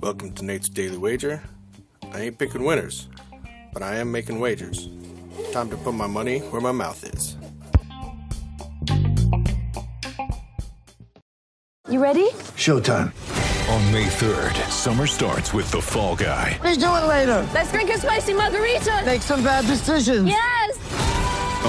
Welcome to Nate's Daily Wager. I ain't picking winners, but I am making wagers. Time to put my money where my mouth is. You ready? Showtime. On May 3rd, summer starts with The Fall Guy. Let's do it later. Let's drink a spicy margarita. Make some bad decisions. Yes.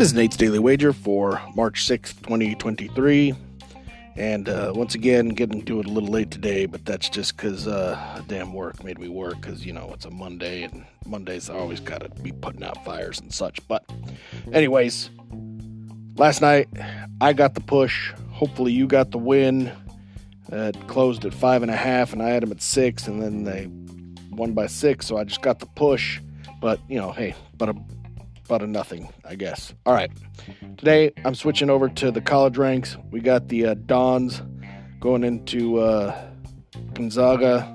This is Nate's Daily Wager for March 6th, 2023. And uh, once again, getting to it a little late today, but that's just because uh, damn work made me work because, you know, it's a Monday and Mondays I always got to be putting out fires and such. But, anyways, last night I got the push. Hopefully, you got the win. Uh, it closed at five and a half, and I had them at six, and then they won by six, so I just got the push. But, you know, hey, but a about a nothing, I guess. All right. Today, I'm switching over to the college ranks. We got the uh, Dons going into uh, Gonzaga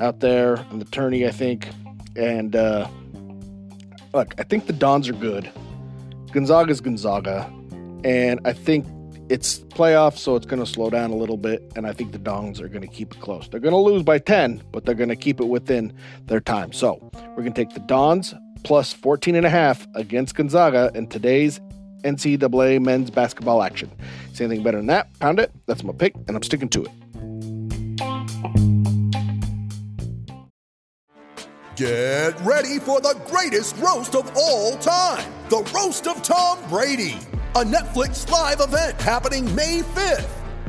out there and the tourney, I think. And uh, look, I think the Dons are good. Gonzaga's Gonzaga. And I think it's playoffs, so it's going to slow down a little bit. And I think the Dons are going to keep it close. They're going to lose by 10, but they're going to keep it within their time. So we're going to take the Dons plus 14 and a half against Gonzaga in today's NCAA men's basketball action. See anything better than that? Pound it. That's my pick, and I'm sticking to it. Get ready for the greatest roast of all time the Roast of Tom Brady, a Netflix live event happening May 5th.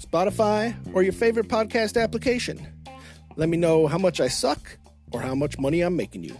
Spotify, or your favorite podcast application. Let me know how much I suck or how much money I'm making you.